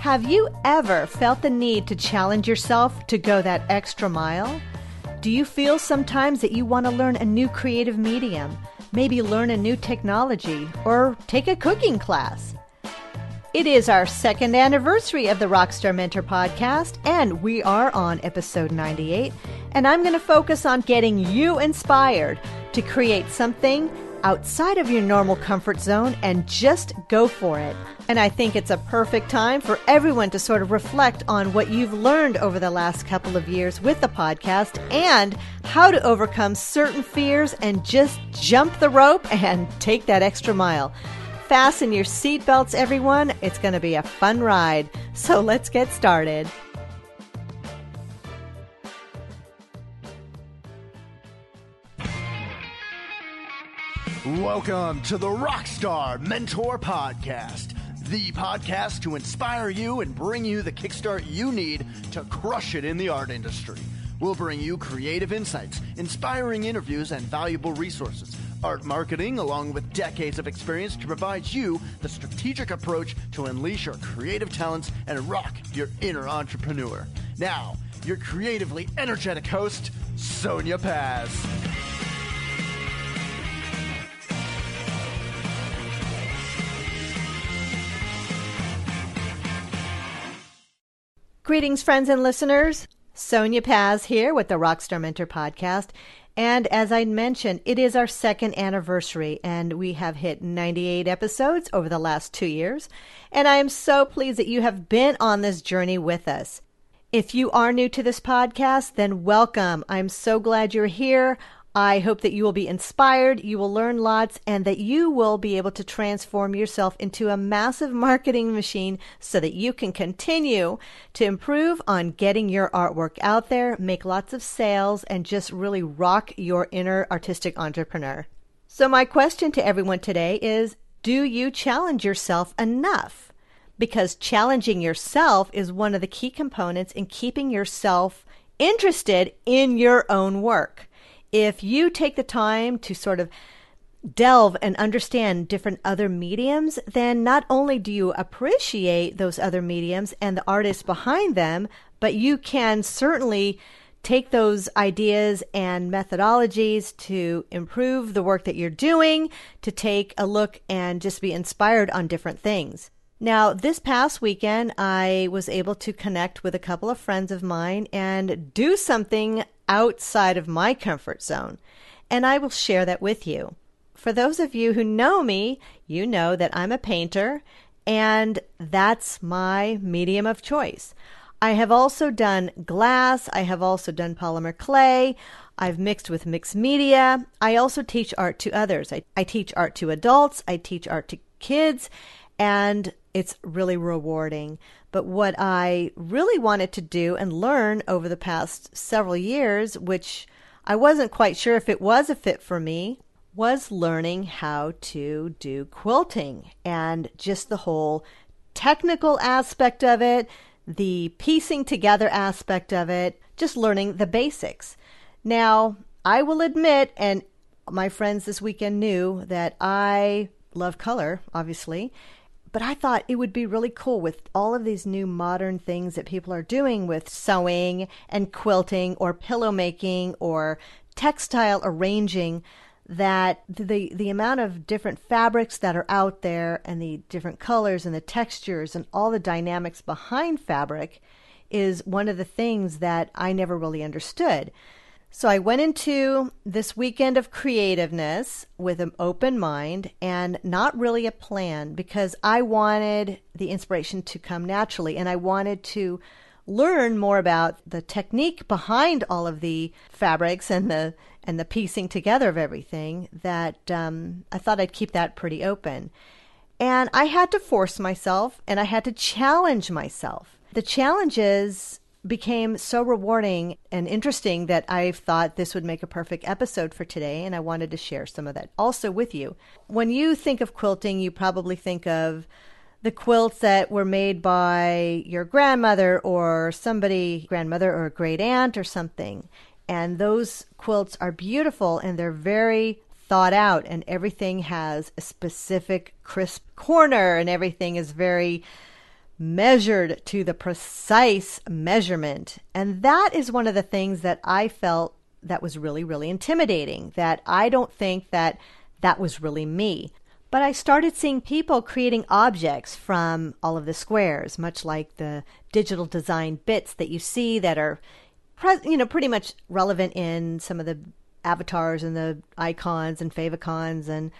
Have you ever felt the need to challenge yourself to go that extra mile? Do you feel sometimes that you want to learn a new creative medium, maybe learn a new technology, or take a cooking class? It is our second anniversary of the Rockstar Mentor podcast, and we are on episode 98. And I'm going to focus on getting you inspired to create something outside of your normal comfort zone and just go for it. And I think it's a perfect time for everyone to sort of reflect on what you've learned over the last couple of years with the podcast and how to overcome certain fears and just jump the rope and take that extra mile fasten your seatbelts, everyone. It's going to be a fun ride. So let's get started. Welcome to the Rockstar Mentor Podcast, the podcast to inspire you and bring you the kickstart you need to crush it in the art industry. We'll bring you creative insights, inspiring interviews, and valuable resources art marketing, along with decades of experience to provide you the strategic approach to unleash your creative talents and rock your inner entrepreneur. Now, your creatively energetic host, Sonia Paz. Greetings, friends and listeners. Sonia Paz here with the Rockstar Mentor Podcast. And as I mentioned, it is our second anniversary, and we have hit 98 episodes over the last two years. And I am so pleased that you have been on this journey with us. If you are new to this podcast, then welcome. I'm so glad you're here. I hope that you will be inspired, you will learn lots, and that you will be able to transform yourself into a massive marketing machine so that you can continue to improve on getting your artwork out there, make lots of sales, and just really rock your inner artistic entrepreneur. So, my question to everyone today is Do you challenge yourself enough? Because challenging yourself is one of the key components in keeping yourself interested in your own work if you take the time to sort of delve and understand different other mediums, then not only do you appreciate those other mediums and the artists behind them, but you can certainly take those ideas and methodologies to improve the work that you're doing, to take a look and just be inspired on different things. Now, this past weekend, I was able to connect with a couple of friends of mine and do something outside of my comfort zone. And I will share that with you. For those of you who know me, you know that I'm a painter and that's my medium of choice. I have also done glass. I have also done polymer clay. I've mixed with mixed media. I also teach art to others. I, I teach art to adults. I teach art to kids and it's really rewarding. But what I really wanted to do and learn over the past several years, which I wasn't quite sure if it was a fit for me, was learning how to do quilting and just the whole technical aspect of it, the piecing together aspect of it, just learning the basics. Now, I will admit, and my friends this weekend knew that I love color, obviously, but I thought it would be really cool with all of these new modern things that people are doing with sewing and quilting or pillow making or textile arranging that the the amount of different fabrics that are out there and the different colors and the textures and all the dynamics behind fabric is one of the things that I never really understood. So I went into this weekend of creativeness with an open mind and not really a plan because I wanted the inspiration to come naturally and I wanted to learn more about the technique behind all of the fabrics and the and the piecing together of everything that um, I thought I'd keep that pretty open. And I had to force myself and I had to challenge myself. The challenge is became so rewarding and interesting that I thought this would make a perfect episode for today, and I wanted to share some of that also with you. When you think of quilting, you probably think of the quilts that were made by your grandmother or somebody, grandmother or great aunt or something. And those quilts are beautiful and they're very thought out, and everything has a specific crisp corner, and everything is very measured to the precise measurement. And that is one of the things that I felt that was really, really intimidating, that I don't think that that was really me. But I started seeing people creating objects from all of the squares, much like the digital design bits that you see that are, you know, pretty much relevant in some of the avatars and the icons and favicons and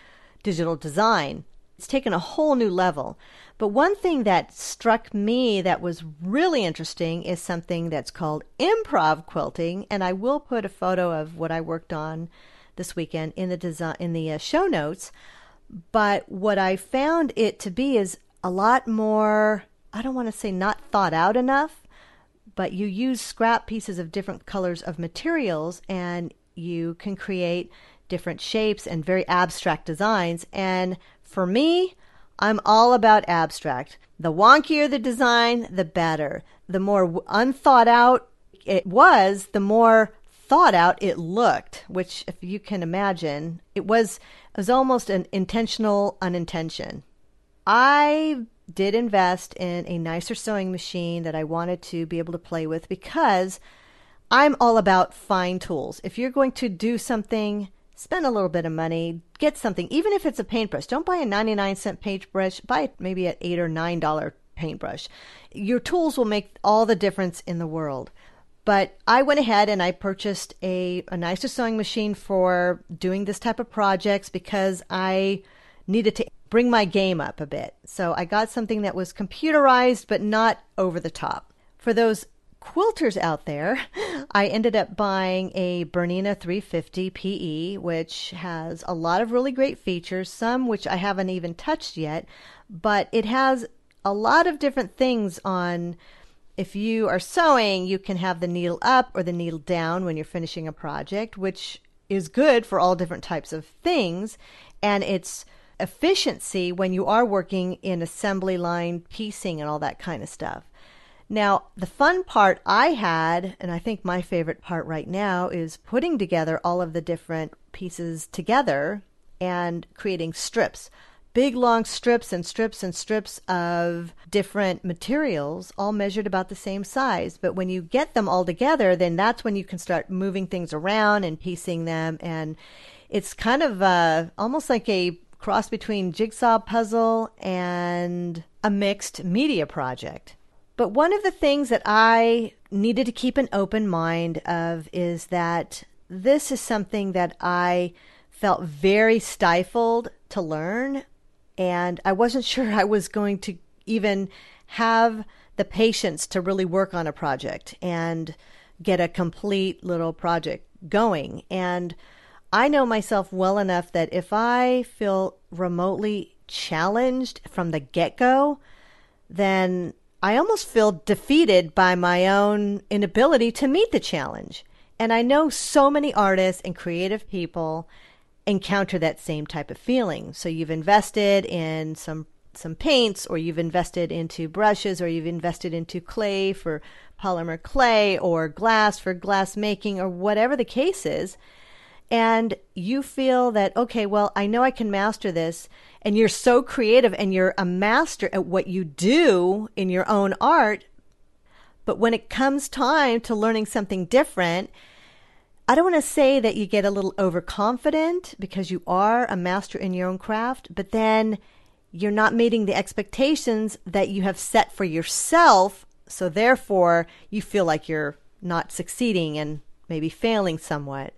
digital design. It's taken a whole new level. But one thing that struck me that was really interesting is something that's called improv quilting, and I will put a photo of what I worked on this weekend in the design in the uh, show notes. But what I found it to be is a lot more. I don't want to say not thought out enough, but you use scrap pieces of different colors of materials, and you can create different shapes and very abstract designs. And for me, I'm all about abstract. The wonkier the design, the better. The more unthought out it was, the more thought out it looked, which, if you can imagine, it was, it was almost an intentional unintention. I did invest in a nicer sewing machine that I wanted to be able to play with because I'm all about fine tools. If you're going to do something, spend a little bit of money, get something, even if it's a paintbrush. Don't buy a 99 cent paintbrush, buy maybe an 8 or 9 dollar paintbrush. Your tools will make all the difference in the world. But I went ahead and I purchased a, a nicer sewing machine for doing this type of projects because I needed to bring my game up a bit. So I got something that was computerized but not over the top. For those quilters out there, I ended up buying a Bernina 350 PE, which has a lot of really great features, some which I haven't even touched yet, but it has a lot of different things on. If you are sewing, you can have the needle up or the needle down when you're finishing a project, which is good for all different types of things. And it's efficiency when you are working in assembly line piecing and all that kind of stuff. Now, the fun part I had, and I think my favorite part right now, is putting together all of the different pieces together and creating strips. Big long strips and strips and strips of different materials, all measured about the same size. But when you get them all together, then that's when you can start moving things around and piecing them. And it's kind of uh, almost like a cross between jigsaw puzzle and a mixed media project. But one of the things that I needed to keep an open mind of is that this is something that I felt very stifled to learn. And I wasn't sure I was going to even have the patience to really work on a project and get a complete little project going. And I know myself well enough that if I feel remotely challenged from the get go, then I almost feel defeated by my own inability to meet the challenge. And I know so many artists and creative people encounter that same type of feeling. So you've invested in some some paints or you've invested into brushes or you've invested into clay for polymer clay or glass for glass making or whatever the case is and you feel that okay well I know I can master this and you're so creative and you're a master at what you do in your own art. But when it comes time to learning something different, I don't want to say that you get a little overconfident because you are a master in your own craft, but then you're not meeting the expectations that you have set for yourself. So therefore, you feel like you're not succeeding and maybe failing somewhat.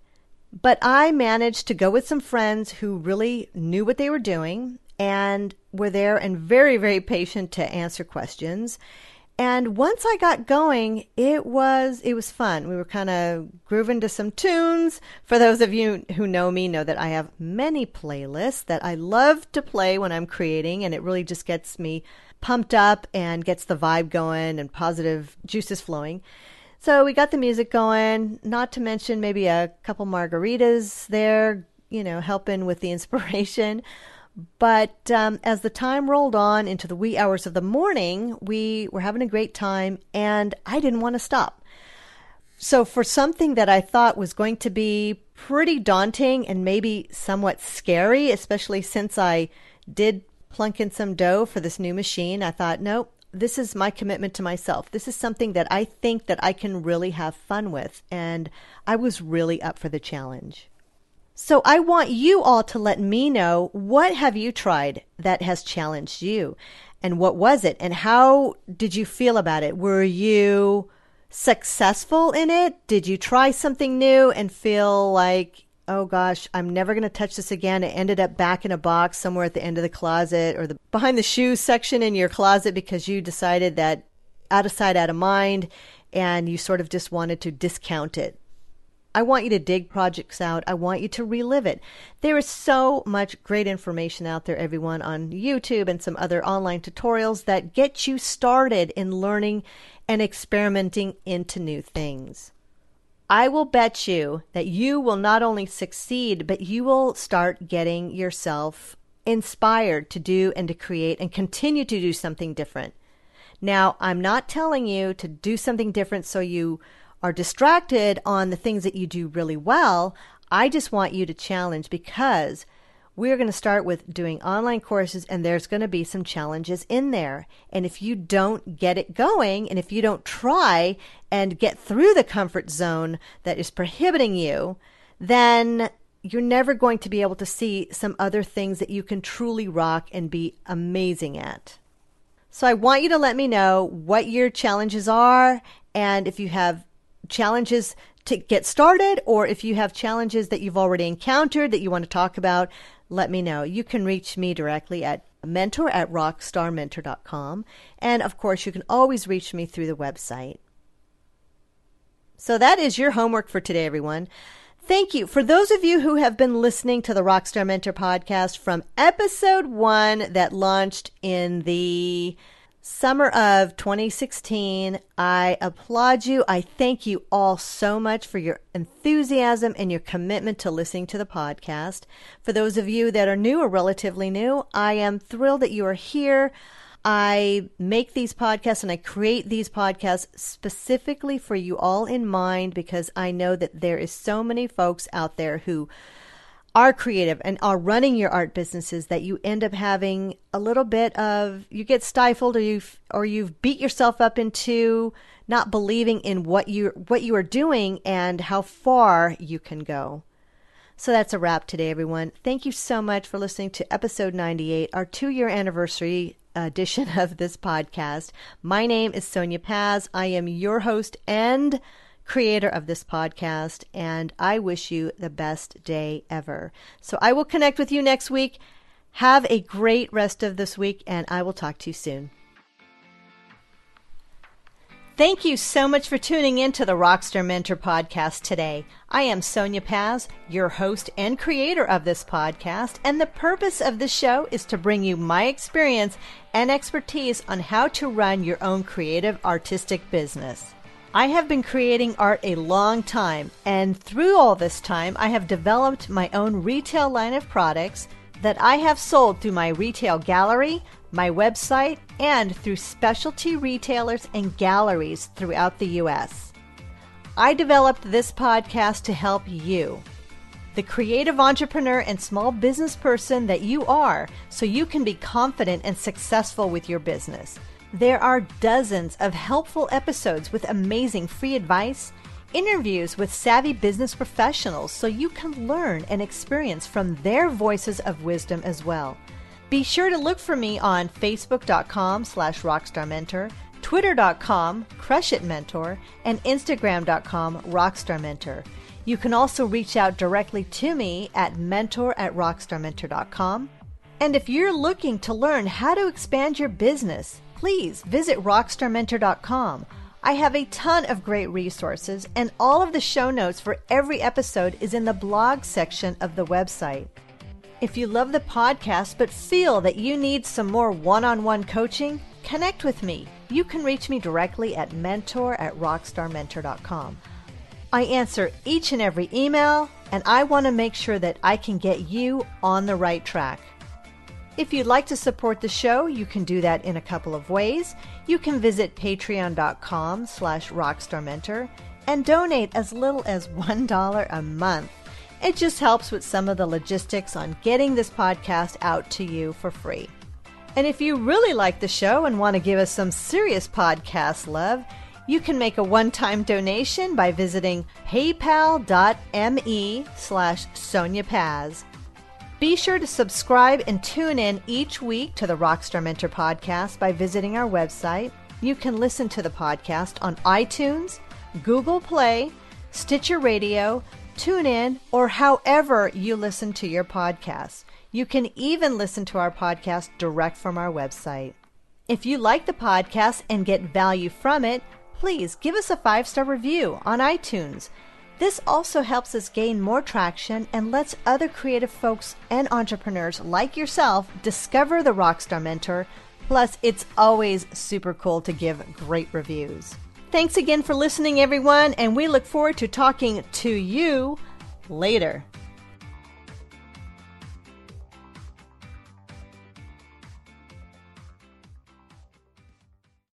But I managed to go with some friends who really knew what they were doing and were there and very, very patient to answer questions. And once I got going, it was it was fun. We were kind of grooving to some tunes. For those of you who know me, know that I have many playlists that I love to play when I'm creating, and it really just gets me pumped up and gets the vibe going and positive juices flowing. So we got the music going, not to mention maybe a couple margaritas there, you know, helping with the inspiration. But um, as the time rolled on into the wee hours of the morning, we were having a great time, and I didn't want to stop. So, for something that I thought was going to be pretty daunting and maybe somewhat scary, especially since I did plunk in some dough for this new machine, I thought, nope, this is my commitment to myself. This is something that I think that I can really have fun with. And I was really up for the challenge. So I want you all to let me know what have you tried that has challenged you and what was it and how did you feel about it? Were you successful in it? Did you try something new and feel like, oh gosh, I'm never going to touch this again? It ended up back in a box somewhere at the end of the closet or the behind the shoes section in your closet because you decided that out of sight, out of mind, and you sort of just wanted to discount it. I want you to dig projects out. I want you to relive it. There is so much great information out there, everyone, on YouTube and some other online tutorials that get you started in learning and experimenting into new things. I will bet you that you will not only succeed, but you will start getting yourself inspired to do and to create and continue to do something different. Now, I'm not telling you to do something different so you are distracted on the things that you do really well. I just want you to challenge because we're going to start with doing online courses and there's going to be some challenges in there. And if you don't get it going and if you don't try and get through the comfort zone that is prohibiting you, then you're never going to be able to see some other things that you can truly rock and be amazing at. So I want you to let me know what your challenges are and if you have challenges to get started or if you have challenges that you've already encountered that you want to talk about, let me know. You can reach me directly at mentor at rockstarmentor.com. And of course, you can always reach me through the website. So that is your homework for today, everyone. Thank you. For those of you who have been listening to the Rockstar Mentor podcast from episode one that launched in the summer of 2016. I applaud you. I thank you all so much for your enthusiasm and your commitment to listening to the podcast. For those of you that are new or relatively new, I am thrilled that you are here. I make these podcasts and I create these podcasts specifically for you all in mind because I know that there is so many folks out there who are creative and are running your art businesses that you end up having a little bit of you get stifled or you or you've beat yourself up into not believing in what you what you are doing and how far you can go. So that's a wrap today everyone. Thank you so much for listening to episode 98, our 2-year anniversary edition of this podcast. My name is Sonia Paz. I am your host and creator of this podcast, and I wish you the best day ever. So I will connect with you next week. Have a great rest of this week, and I will talk to you soon. Thank you so much for tuning in to the Rockstar Mentor podcast today. I am Sonia Paz, your host and creator of this podcast, and the purpose of this show is to bring you my experience and expertise on how to run your own creative artistic business. I have been creating art a long time, and through all this time, I have developed my own retail line of products that I have sold through my retail gallery, my website, and through specialty retailers and galleries throughout the U.S. I developed this podcast to help you, the creative entrepreneur and small business person that you are, so you can be confident and successful with your business. There are dozens of helpful episodes with amazing free advice, interviews with savvy business professionals so you can learn and experience from their voices of wisdom as well. Be sure to look for me on facebook.com slash rockstarmentor, twitter.com crushitmentor, and instagram.com rockstarmentor. You can also reach out directly to me at mentor at rockstarmentor.com. And if you're looking to learn how to expand your business, please visit rockstarmentor.com. I have a ton of great resources, and all of the show notes for every episode is in the blog section of the website. If you love the podcast but feel that you need some more one on one coaching, connect with me. You can reach me directly at mentor at rockstarmentor.com. I answer each and every email, and I want to make sure that I can get you on the right track. If you'd like to support the show, you can do that in a couple of ways. You can visit patreon.com slash rockstarmentor and donate as little as $1 a month. It just helps with some of the logistics on getting this podcast out to you for free. And if you really like the show and want to give us some serious podcast love, you can make a one-time donation by visiting paypal.me slash Sonia Paz. Be sure to subscribe and tune in each week to the Rockstar Mentor podcast by visiting our website. You can listen to the podcast on iTunes, Google Play, Stitcher Radio, TuneIn, or however you listen to your podcasts. You can even listen to our podcast direct from our website. If you like the podcast and get value from it, please give us a five star review on iTunes. This also helps us gain more traction and lets other creative folks and entrepreneurs like yourself discover the Rockstar Mentor. Plus, it's always super cool to give great reviews. Thanks again for listening, everyone, and we look forward to talking to you later.